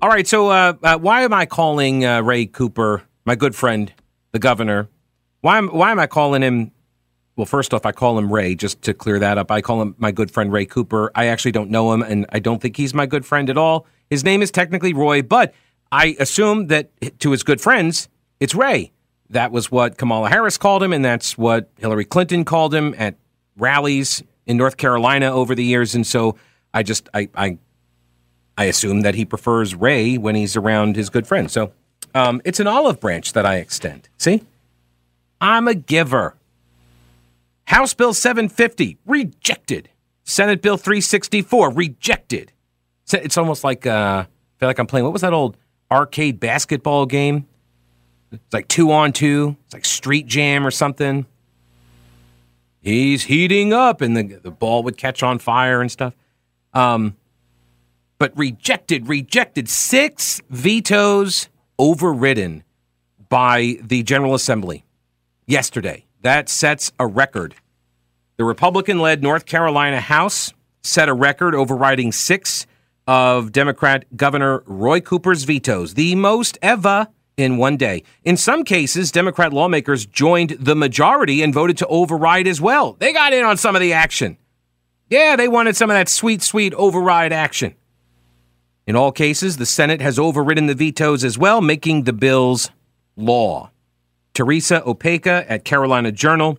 All right, so uh, uh, why am I calling uh, Ray Cooper, my good friend, the governor? Why am, why am I calling him? Well, first off, I call him Ray, just to clear that up. I call him my good friend Ray Cooper. I actually don't know him, and I don't think he's my good friend at all. His name is technically Roy, but I assume that to his good friends, it's Ray. That was what Kamala Harris called him, and that's what Hillary Clinton called him at rallies in North Carolina over the years. And so I just I I I assume that he prefers Ray when he's around his good friend. So um, it's an olive branch that I extend. See? I'm a giver. House Bill 750, rejected. Senate Bill 364, rejected. It's almost like, uh, I feel like I'm playing, what was that old arcade basketball game? It's like two on two. It's like Street Jam or something. He's heating up, and the, the ball would catch on fire and stuff. Um, but rejected, rejected. Six vetoes overridden by the General Assembly yesterday. That sets a record. The Republican led North Carolina House set a record overriding six of Democrat Governor Roy Cooper's vetoes, the most ever in one day. In some cases, Democrat lawmakers joined the majority and voted to override as well. They got in on some of the action. Yeah, they wanted some of that sweet, sweet override action. In all cases, the Senate has overridden the vetoes as well, making the bills law. Teresa Opeka at Carolina Journal,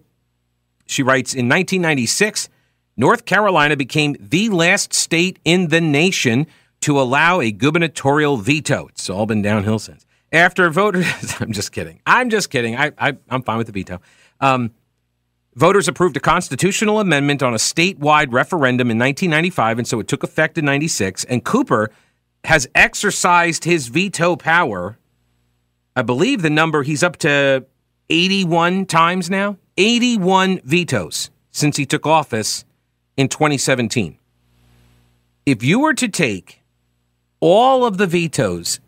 she writes In 1996, North Carolina became the last state in the nation to allow a gubernatorial veto. It's all been downhill since. After voters, I'm just kidding. I'm just kidding. I, I, am fine with the veto. Um, voters approved a constitutional amendment on a statewide referendum in 1995, and so it took effect in 96. And Cooper has exercised his veto power. I believe the number he's up to 81 times now. 81 vetoes since he took office in 2017. If you were to take all of the vetoes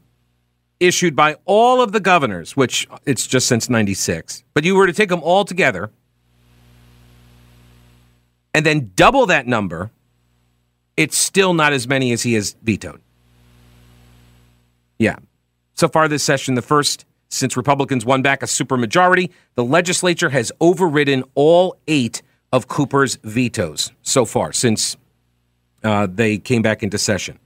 issued by all of the governors, which it's just since 96, but you were to take them all together and then double that number, it's still not as many as he has vetoed. Yeah. So far this session, the first since Republicans won back a supermajority, the legislature has overridden all eight of Cooper's vetoes so far since uh, they came back into session.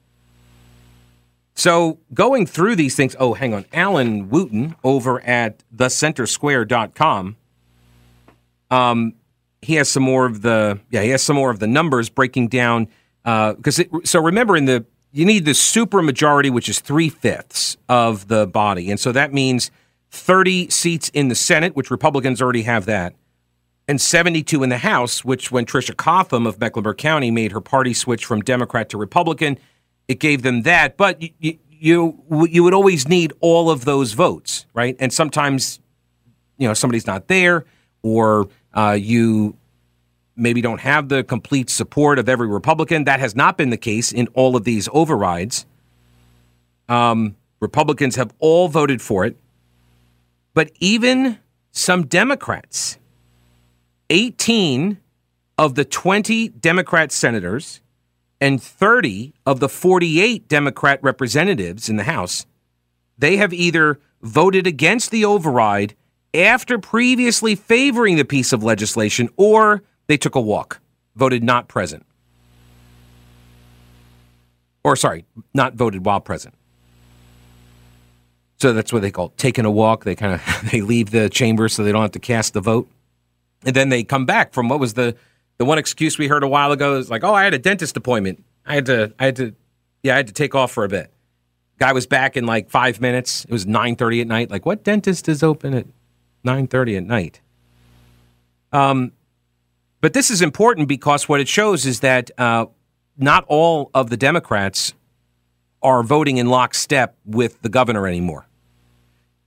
So going through these things, oh, hang on. Alan Wooten over at thecentersquare.com, um, he has some more of the, yeah, he has some more of the numbers breaking down. Because uh, so remember in the you need the super majority, which is three fifths of the body. And so that means 30 seats in the Senate, which Republicans already have that, and 72 in the House, which when Tricia Cotham of Mecklenburg County made her party switch from Democrat to Republican, it gave them that. But you, you, you, you would always need all of those votes, right? And sometimes, you know, somebody's not there or uh, you maybe don't have the complete support of every Republican. That has not been the case in all of these overrides. Um, Republicans have all voted for it, but even some Democrats, 18 of the 20 Democrat senators and 30 of the 48 Democrat representatives in the House, they have either voted against the override after previously favoring the piece of legislation or they took a walk, voted not present. Or, sorry, not voted while present. So that's what they call it, taking a walk. They kind of they leave the chamber so they don't have to cast the vote, and then they come back from what was the the one excuse we heard a while ago is like, oh, I had a dentist appointment. I had to, I had to, yeah, I had to take off for a bit. Guy was back in like five minutes. It was nine thirty at night. Like, what dentist is open at nine thirty at night? Um, but this is important because what it shows is that uh, not all of the Democrats are voting in lockstep with the governor anymore.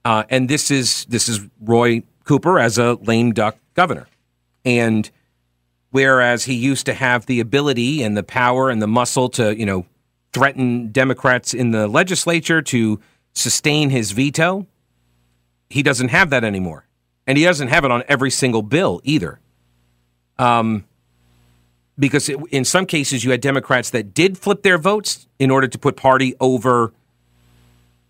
Uh, and this is this is Roy Cooper as a lame duck governor, and whereas he used to have the ability and the power and the muscle to you know threaten Democrats in the legislature to sustain his veto, he doesn't have that anymore, and he doesn't have it on every single bill either. Um, because it, in some cases you had Democrats that did flip their votes in order to put party over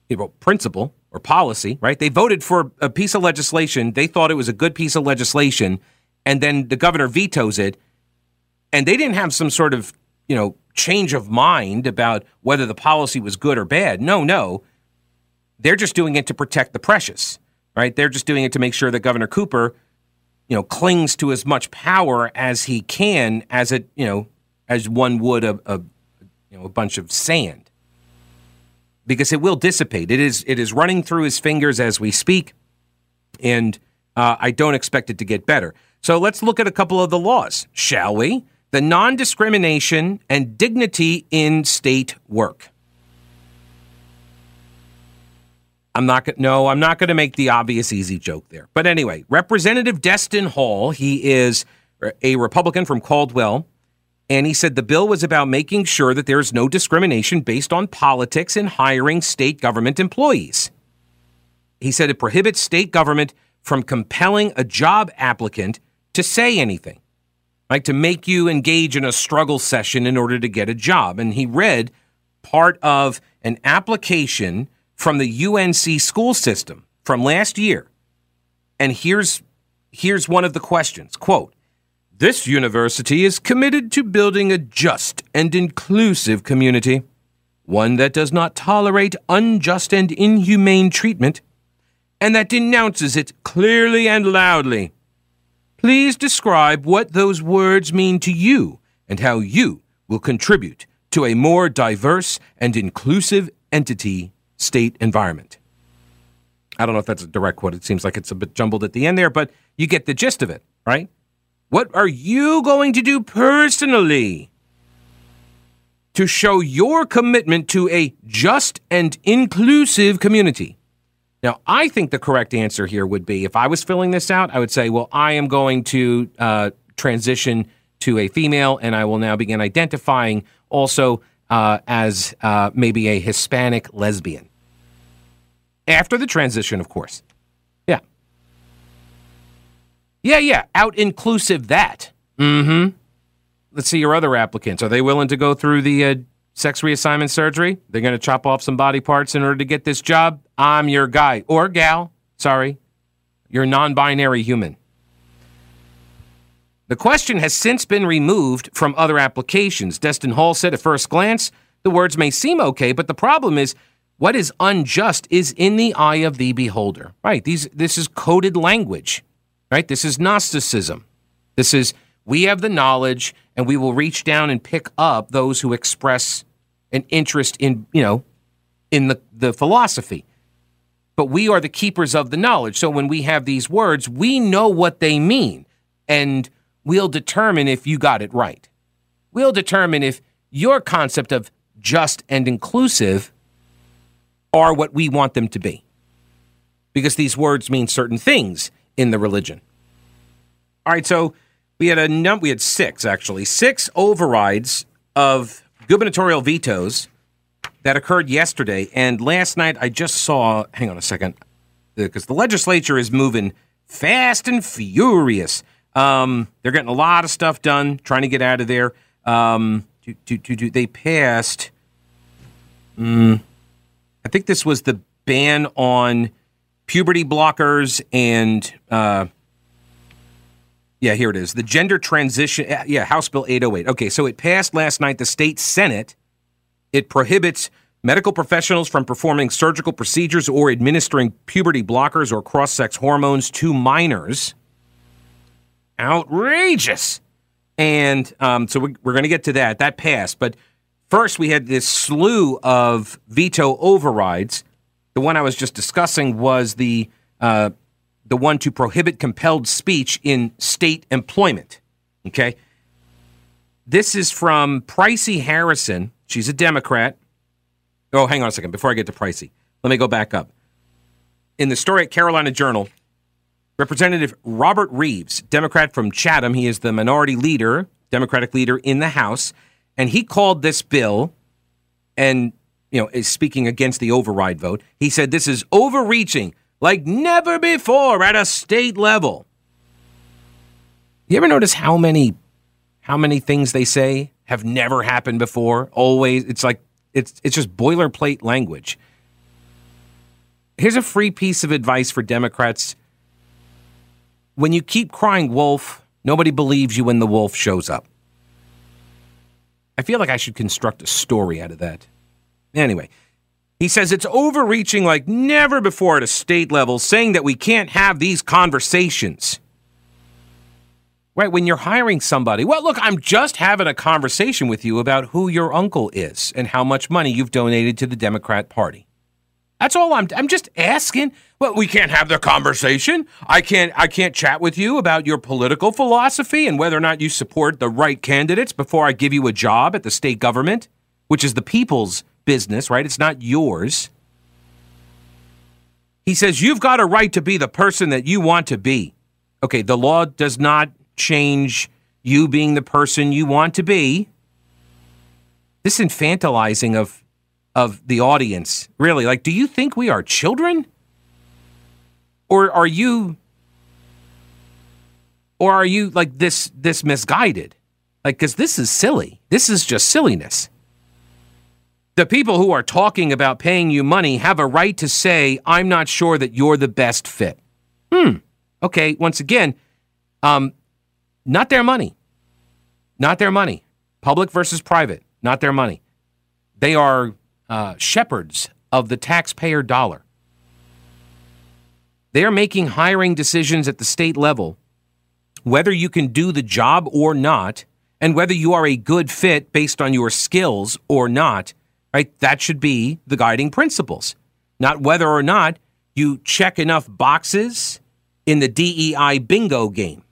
you know, principle or policy, right? They voted for a piece of legislation. They thought it was a good piece of legislation, and then the governor vetoes it, and they didn't have some sort of you know change of mind about whether the policy was good or bad. No, no, they're just doing it to protect the precious, right? They're just doing it to make sure that Governor Cooper you know, clings to as much power as he can, as it, you know, as one would a, a you know, a bunch of sand, because it will dissipate. It is, it is running through his fingers as we speak, and uh, I don't expect it to get better. So let's look at a couple of the laws, shall we? The non discrimination and dignity in state work. I'm not going no, I'm not going to make the obvious easy joke there. But anyway, Representative Destin Hall, he is a Republican from Caldwell, and he said the bill was about making sure that there's no discrimination based on politics in hiring state government employees. He said it prohibits state government from compelling a job applicant to say anything, like to make you engage in a struggle session in order to get a job. And he read part of an application from the UNC school system from last year. And here's here's one of the questions. Quote, this university is committed to building a just and inclusive community, one that does not tolerate unjust and inhumane treatment, and that denounces it clearly and loudly. Please describe what those words mean to you and how you will contribute to a more diverse and inclusive entity state environment. I don't know if that's a direct quote. It seems like it's a bit jumbled at the end there, but you get the gist of it, right? What are you going to do personally to show your commitment to a just and inclusive community? Now, I think the correct answer here would be if I was filling this out, I would say, well, I am going to uh, transition to a female and I will now begin identifying also uh, as uh, maybe a Hispanic lesbian. After the transition, of course. Yeah. Yeah, yeah. Out inclusive that. Mm hmm. Let's see your other applicants. Are they willing to go through the uh, sex reassignment surgery? They're going to chop off some body parts in order to get this job? I'm your guy. Or gal. Sorry. You're non binary human. The question has since been removed from other applications. Destin Hall said at first glance, the words may seem okay, but the problem is what is unjust is in the eye of the beholder. Right? These this is coded language. Right? This is Gnosticism. This is we have the knowledge and we will reach down and pick up those who express an interest in, you know, in the, the philosophy. But we are the keepers of the knowledge. So when we have these words, we know what they mean. And we'll determine if you got it right. We'll determine if your concept of just and inclusive are what we want them to be. Because these words mean certain things in the religion. All right, so we had a num- we had six actually, six overrides of gubernatorial vetoes that occurred yesterday and last night I just saw, hang on a second, because the legislature is moving fast and furious. Um, they're getting a lot of stuff done, trying to get out of there. Um, do, do, do, they passed. Um, I think this was the ban on puberty blockers and. Uh, yeah, here it is. The gender transition. Yeah, House Bill 808. Okay, so it passed last night. The state Senate. It prohibits medical professionals from performing surgical procedures or administering puberty blockers or cross sex hormones to minors outrageous. And um, so we, we're going to get to that. That passed. But first, we had this slew of veto overrides. The one I was just discussing was the uh, the one to prohibit compelled speech in state employment. Okay. This is from Pricey Harrison. She's a Democrat. Oh, hang on a second. Before I get to pricey, let me go back up. In the story at Carolina Journal, Representative Robert Reives, Democrat from Chatham, he is the minority leader, Democratic leader in the House, and he called this bill and you know is speaking against the override vote. He said this is overreaching like never before at a state level. You ever notice how many how many things they say have never happened before? Always it's like it's it's just boilerplate language. Here's a free piece of advice for Democrats. When you keep crying wolf, nobody believes you when the wolf shows up. I feel like I should construct a story out of that. Anyway, he says it's overreaching like never before at a state level, saying that we can't have these conversations. Right, when you're hiring somebody, well, look, I'm just having a conversation with you about who your uncle is and how much money you've donated to the Democrat Party. That's all I'm I'm just asking. Well, we can't have the conversation. I can't I can't chat with you about your political philosophy and whether or not you support the right candidates before I give you a job at the state government, which is the people's business, right? It's not yours. He says you've got a right to be the person that you want to be. Okay, the law does not change you being the person you want to be. This infantilizing of of the audience, really, like, do you think we are children? Or are you or are you like this this misguided? Like cuz this is silly. This is just silliness. The people who are talking about paying you money have a right to say, I'm not sure that you're the best fit. Hmm. Okay, once again, um, not their money. Not their money. Public versus private, not their money. They are uh, shepherds of the taxpayer dollar. They are making hiring decisions at the state level, whether you can do the job or not, and whether you are a good fit based on your skills or not right? That should be the guiding principles, not whether or not you check enough boxes in the DEI bingo game.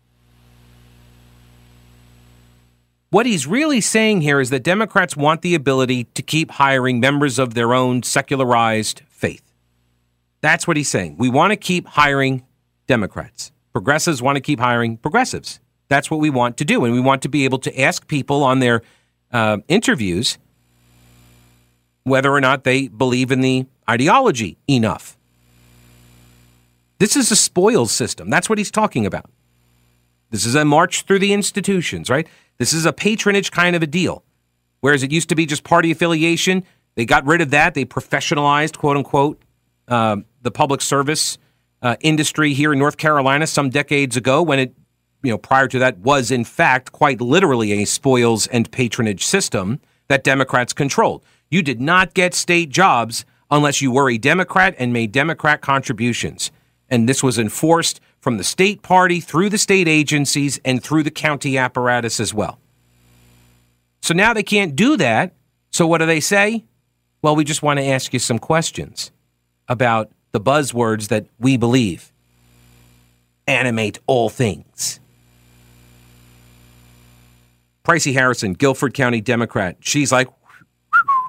What he's really saying here is that Democrats want the ability to keep hiring members of their own secularized faith. That's what he's saying. We want to keep hiring Democrats. Progressives want to keep hiring progressives. That's what we want to do. And we want to be able to ask people on their uh, interviews whether or not they believe in the ideology enough. This is a spoils system. That's what he's talking about. This is a march through the institutions, right? This is a patronage kind of a deal. Whereas it used to be just party affiliation, they got rid of that. They professionalized, quote unquote, uh, the public service uh, industry here in North Carolina some decades ago when it, you know, prior to that was in fact quite literally a spoils and patronage system that Democrats controlled. You did not get state jobs unless you were a Democrat and made Democrat contributions. And this was enforced from the state party through the state agencies and through the county apparatus as well. So now they can't do that. So what do they say? Well, we just want to ask you some questions about the buzzwords that we believe animate all things. Pricey Harrison, Guilford County Democrat. She's like,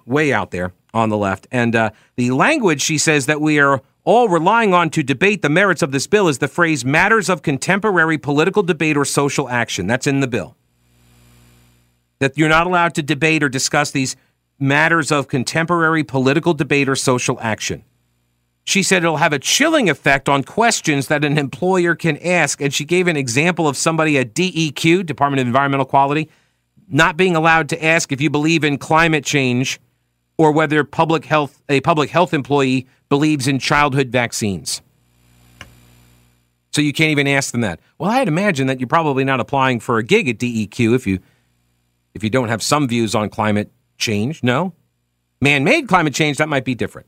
way out there on the left. And uh, the language she says that we are all relying on to debate the merits of this bill is the phrase matters of contemporary political debate or social action. That's in the bill. That you're not allowed to debate or discuss these matters of contemporary political debate or social action. She said it'll have a chilling effect on questions that an employer can ask. And she gave an example of somebody at DEQ, Department of Environmental Quality, not being allowed to ask if you believe in climate change or whether public health a public health employee believes in childhood vaccines. So you can't even ask them that. Well, I'd imagine that you're probably not applying for a gig at DEQ if you if you don't have some views on climate change. No. Man-made climate change that might be different.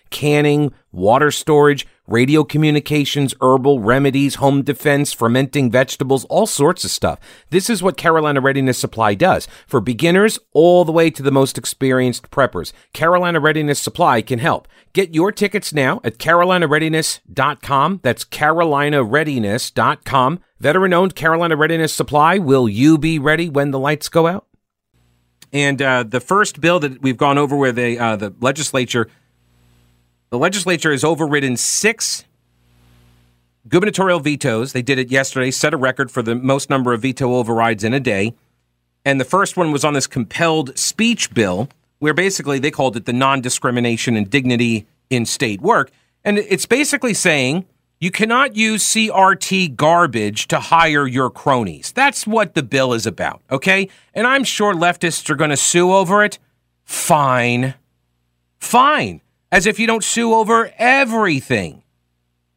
canning, water storage, radio communications, herbal remedies, home defense, fermenting vegetables, all sorts of stuff. This is what Carolina Readiness Supply does for beginners all the way to the most experienced preppers. Carolina Readiness Supply can help. Get your tickets now at carolinareadiness.com. That's carolinareadiness.com. Veteran owned Carolina Readiness Supply. Will you be ready when the lights go out? And uh, the first bill that we've gone over where they, uh, the legislature the legislature has overridden six gubernatorial vetoes. They did it yesterday, set a record for the most number of veto overrides in a day. And the first one was on this compelled speech bill, where basically they called it the non discrimination and dignity in state work. And it's basically saying you cannot use CRT garbage to hire your cronies. That's what the bill is about, okay? And I'm sure leftists are going to sue over it. Fine. Fine as if you don't sue over everything.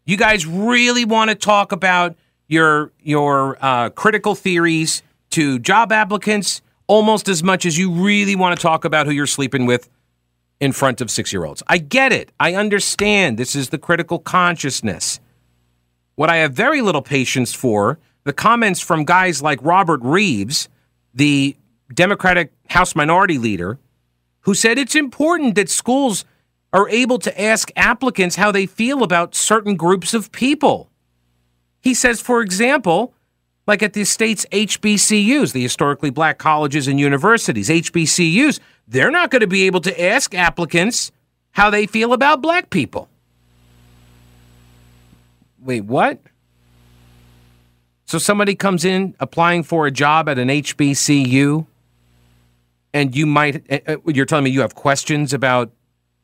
You guys really want to talk about your your uh, critical theories to job applicants almost as much as you really want to talk about who you're sleeping with in front of six year olds. I get it. I understand. This is the critical consciousness. What I have very little patience for the comments from guys like Robert Reives, the Democratic House Minority Leader, who said it's important that schools are able to ask applicants how they feel about certain groups of people. He says, for example, like at the state's HBCUs, the historically black colleges and universities, HBCUs, they're not going to be able to ask applicants how they feel about black people. Wait, what? So somebody comes in applying for a job at an HBCU, and you might, eh, eh, you're telling me you have questions about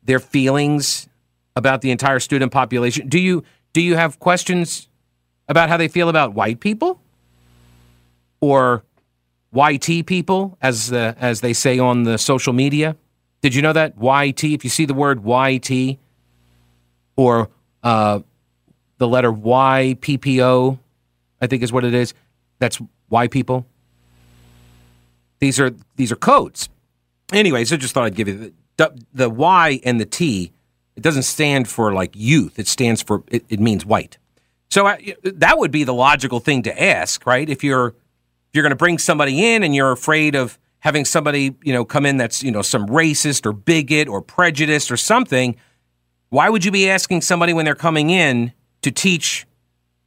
their feelings about the entire student population? Do you do you have questions about how they feel about white people or YT people, as uh, as they say on the social media? Did you know that YT? If you see the word YT or uh, the letter YPPO, I think is what it is. That's Y people. These are these are codes. Anyways, I just thought I'd give you the Y and the T, it doesn't stand for like youth. It stands for it, it means white. So uh, that would be the logical thing to ask, right? If you're if you're going to bring somebody in and you're afraid of having somebody you know come in that's you know some racist or bigot or prejudiced or something, why would you be asking somebody when they're coming in to teach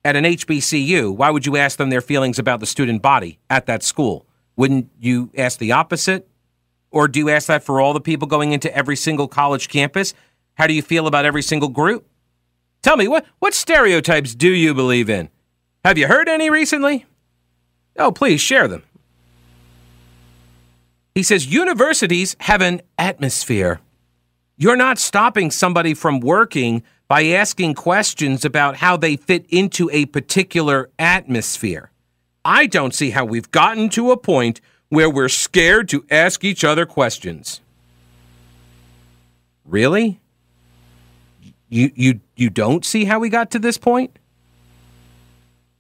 at an HBCU? Why would you ask them their feelings about the student body at that school? Wouldn't you ask the opposite? Or do you ask that for all the people going into every single college campus? How do you feel about every single group? Tell me, what, what stereotypes do you believe in? Have you heard any recently? Oh, please share them. He says universities have an atmosphere. You're not stopping somebody from working by asking questions about how they fit into a particular atmosphere. I don't see how we've gotten to a point where we're scared to ask each other questions. Really? You you you don't see how we got to this point?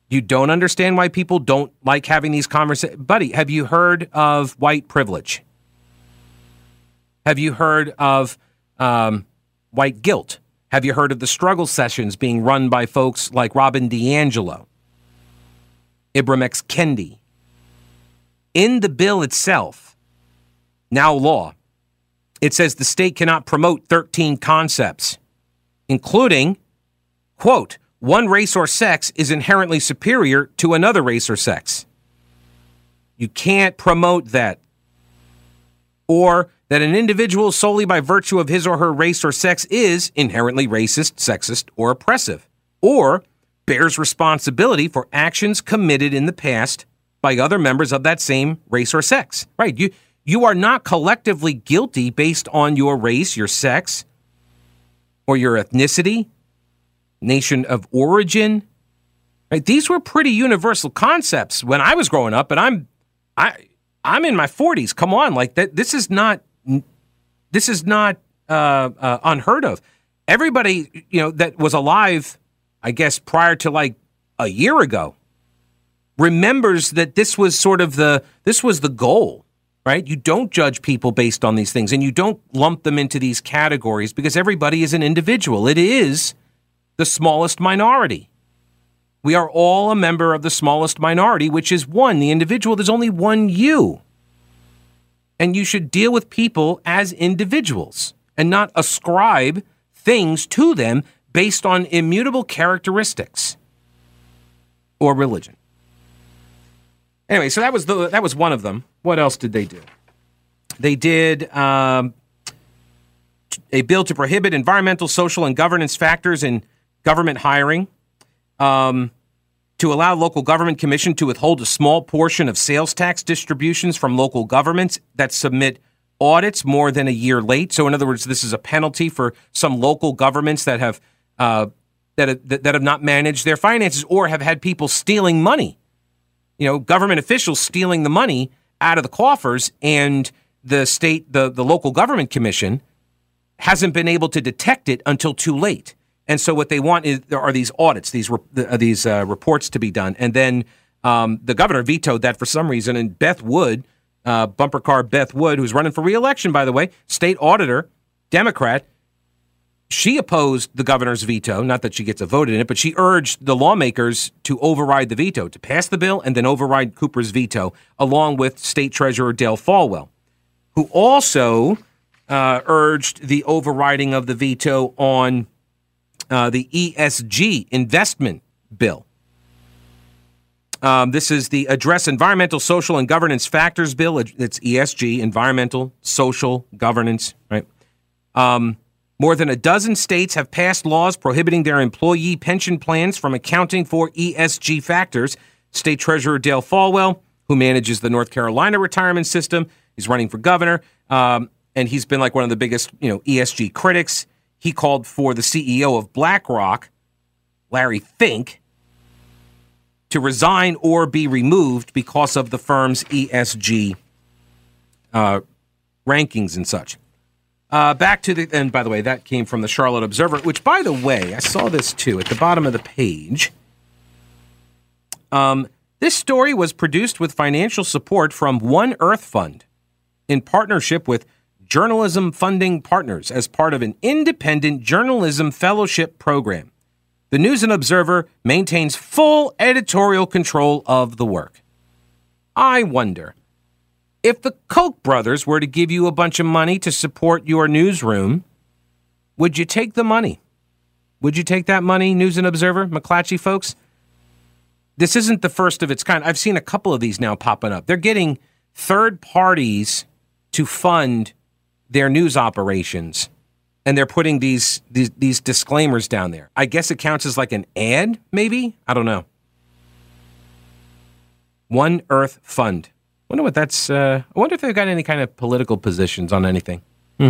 You don't understand why people don't like having these conversations. Buddy, have you heard of white privilege? Have you heard of um, white guilt? Have you heard of the struggle sessions being run by folks like Robin DiAngelo, Ibram X. Kendi, in the bill itself, now law, it says the state cannot promote 13 concepts, including, quote, one race or sex is inherently superior to another race or sex. You can't promote that. Or that an individual solely by virtue of his or her race or sex is inherently racist, sexist, or oppressive, or bears responsibility for actions committed in the past by other members of that same race or sex. Right. You you are not collectively guilty based on your race, your sex, or your ethnicity, nation of origin. Right? These were pretty universal concepts when I was growing up, and I'm I I'm in my 40s. Come on, like that. This is not this is not uh, uh, unheard of. Everybody, you know, that was alive, I guess, prior to like a year ago, remembers that this was sort of the this was the goal. right? You don't judge people based on these things and you don't lump them into these categories because everybody is an individual. It is the smallest minority. We are all a member of the smallest minority, which is one, the individual. There's only one you. And you should deal with people as individuals and not ascribe things to them based on immutable characteristics or religion. Anyway, so that was the that was one of them. What else did they do? They did um, a bill to prohibit environmental, social, and governance factors in government hiring. Um, to allow local government commission to withhold a small portion of sales tax distributions from local governments that submit audits more than a year late. So, in other words, this is a penalty for some local governments that have uh, that that have not managed their finances or have had people stealing money. You know, government officials stealing the money out of the coffers, and the state, the the local government commission hasn't been able to detect it until too late. And so, what they want is there are these audits, these uh, these uh, reports to be done, and then um, the governor vetoed that for some reason. And Beth Wood, uh, bumper car Beth Wood, who's running for reelection, by the way, state auditor, Democrat, she opposed the governor's veto. Not that she gets a vote in it, but she urged the lawmakers to override the veto, to pass the bill and then override Cooper's veto, along with State Treasurer Dale Folwell, who also uh, urged the overriding of the veto on uh, the ESG investment bill. Um, this is the Address Environmental, Social, and Governance Factors Bill. It's ESG, Environmental, Social, Governance, right? Um, more than a dozen states have passed laws prohibiting their employee pension plans from accounting for ESG factors. State Treasurer Dale Folwell, who manages the North Carolina retirement system, is running for governor, um, and he's been like one of the biggest, you know, ESG critics. He called for the CEO of BlackRock, Larry Fink, to resign or be removed because of the firm's ESG uh, rankings and such. Uh, back to the, and by the way, that came from the Charlotte Observer, which, by the way, I saw this too at the bottom of the page. Um, this story was produced with financial support from One Earth Fund in partnership with Journalism Funding Partners as part of an independent journalism fellowship program. The News and Observer maintains full editorial control of the work. I wonder if the Koch brothers were to give you a bunch of money to support your newsroom, would you take the money? Would you take that money, News and Observer, McClatchy folks? This isn't the first of its kind. I've seen a couple of these now popping up. They're getting third parties to fund their news operations and they're putting these, these these disclaimers down there. I guess it counts as like an ad, maybe? I don't know. One Earth Fund wonder what that's. Uh, I wonder if they've got any kind of political positions on anything. Hmm.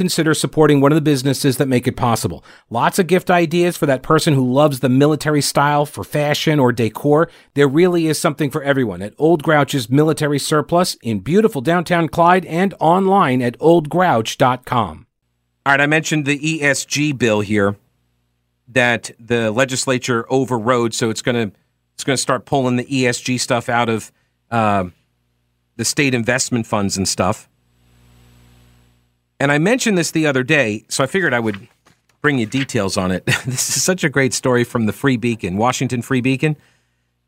consider supporting one of the businesses that make it possible. Lots of gift ideas for that person who loves the military style for fashion or decor. There really is something for everyone at Old Grouch's Military Surplus in beautiful downtown Clyde and online at oldgrouch.com. All right, I mentioned the ESG bill here that the legislature overrode, so it's going to it's going to start pulling the ESG stuff out of uh, the state investment funds and stuff. And I mentioned this the other day, so I figured I would bring you details on it. this is such a great story from the Free Beacon, Washington Free Beacon.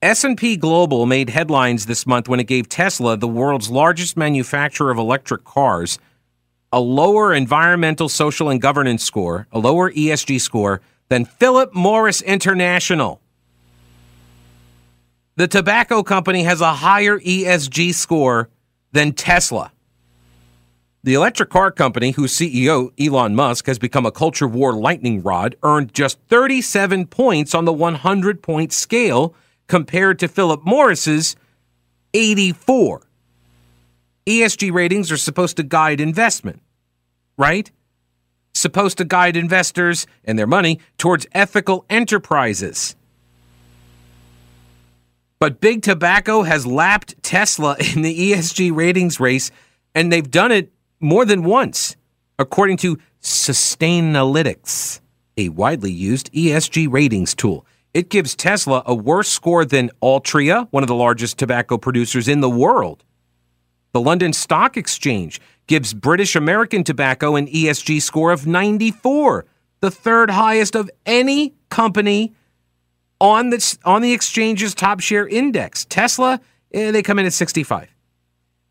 S&P Global made headlines this month when it gave Tesla, the world's largest manufacturer of electric cars, a lower environmental, social, and governance score, a lower ESG score than Philip Morris International. The tobacco company has a higher ESG score than Tesla. The electric car company, whose CEO, Elon Musk, has become a culture war lightning rod, earned just 37 points on the 100 point scale compared to Philip Morris's 84. ESG ratings are supposed to guide investment, right? Supposed to guide investors and their money towards ethical enterprises. But Big Tobacco has lapped Tesla in the ESG ratings race, and they've done it more than once, according to Sustainalytics, a widely used ESG ratings tool. It gives Tesla a worse score than Altria, one of the largest tobacco producers in the world. The London Stock Exchange gives British American Tobacco an ESG score of 94, the third highest of any company on the, on the exchange's top share index. Tesla, eh, they come in at 65.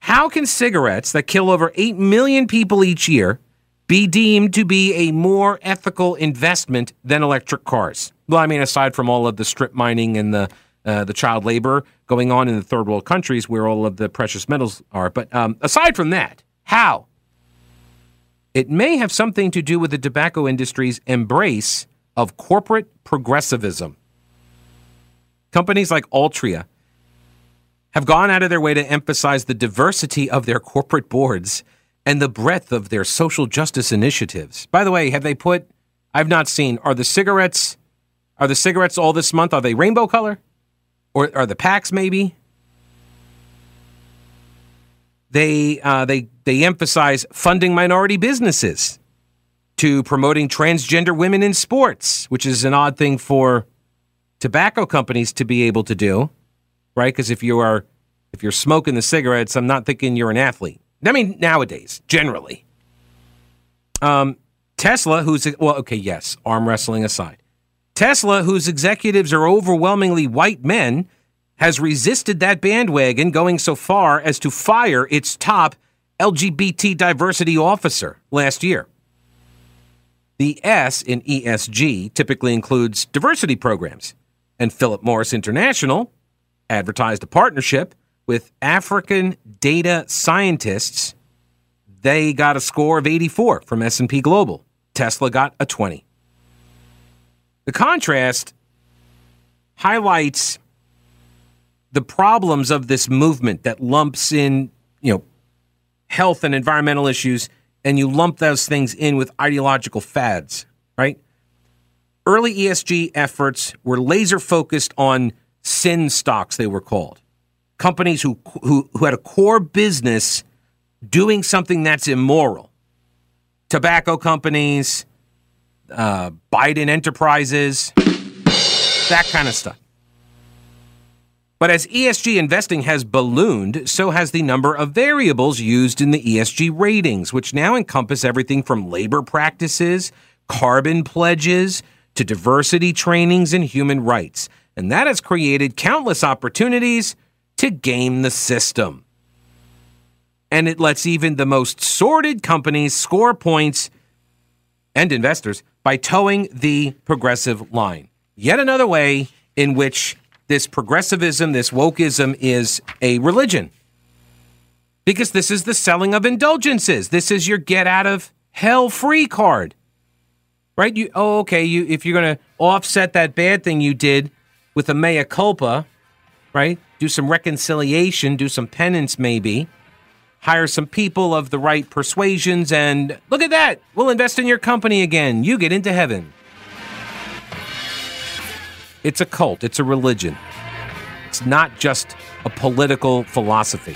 How can cigarettes that kill over 8 million people each year be deemed to be a more ethical investment than electric cars? Well, I mean, aside from all of the strip mining and the uh, the child labor going on in the third world countries where all of the precious metals are. But um, aside from that, how? It may have something to do with the tobacco industry's embrace of corporate progressivism. Companies like Altria have gone out of their way to emphasize the diversity of their corporate boards and the breadth of their social justice initiatives. By the way, have they put I've not seen are the cigarettes are the cigarettes all this month are they rainbow color? Or are the packs maybe? They uh, they they emphasize funding minority businesses to promoting transgender women in sports, which is an odd thing for tobacco companies to be able to do, right? Because if you are if you're smoking the cigarettes, I'm not thinking you're an athlete. I mean, nowadays, generally. Um, Tesla, who's well, okay, yes, arm wrestling aside, Tesla, whose executives are overwhelmingly white men, has resisted that bandwagon, going so far as to fire its top LGBT diversity officer last year. The S in ESG typically includes diversity programs and Philip Morris International advertised a partnership with African data scientists. They got a score of 84 from S&P Global. Tesla got a 20. The contrast highlights the problems of this movement that lumps in, you know, health and environmental issues and you lump those things in with ideological fads, right? Early ESG efforts were laser focused on sin stocks, they were called. Companies who, who, who had a core business doing something that's immoral. Tobacco companies, uh, Biden Enterprises, that kind of stuff. But as ESG investing has ballooned, so has the number of variables used in the ESG ratings, which now encompass everything from labor practices, carbon pledges, to diversity trainings and human rights. And that has created countless opportunities to game the system. And it lets even the most sordid companies score points and investors by toeing the progressive line. Yet another way in which this progressivism, this wokeism is a religion. Because this is the selling of indulgences. This is your get out of hell free card right? You oh okay, you if you're going to offset that bad thing you did with a mea culpa, right? Do some reconciliation, do some penance maybe. Hire some people of the right persuasions and look at that. We'll invest in your company again. You get into heaven. It's a cult, it's a religion. It's not just a political philosophy.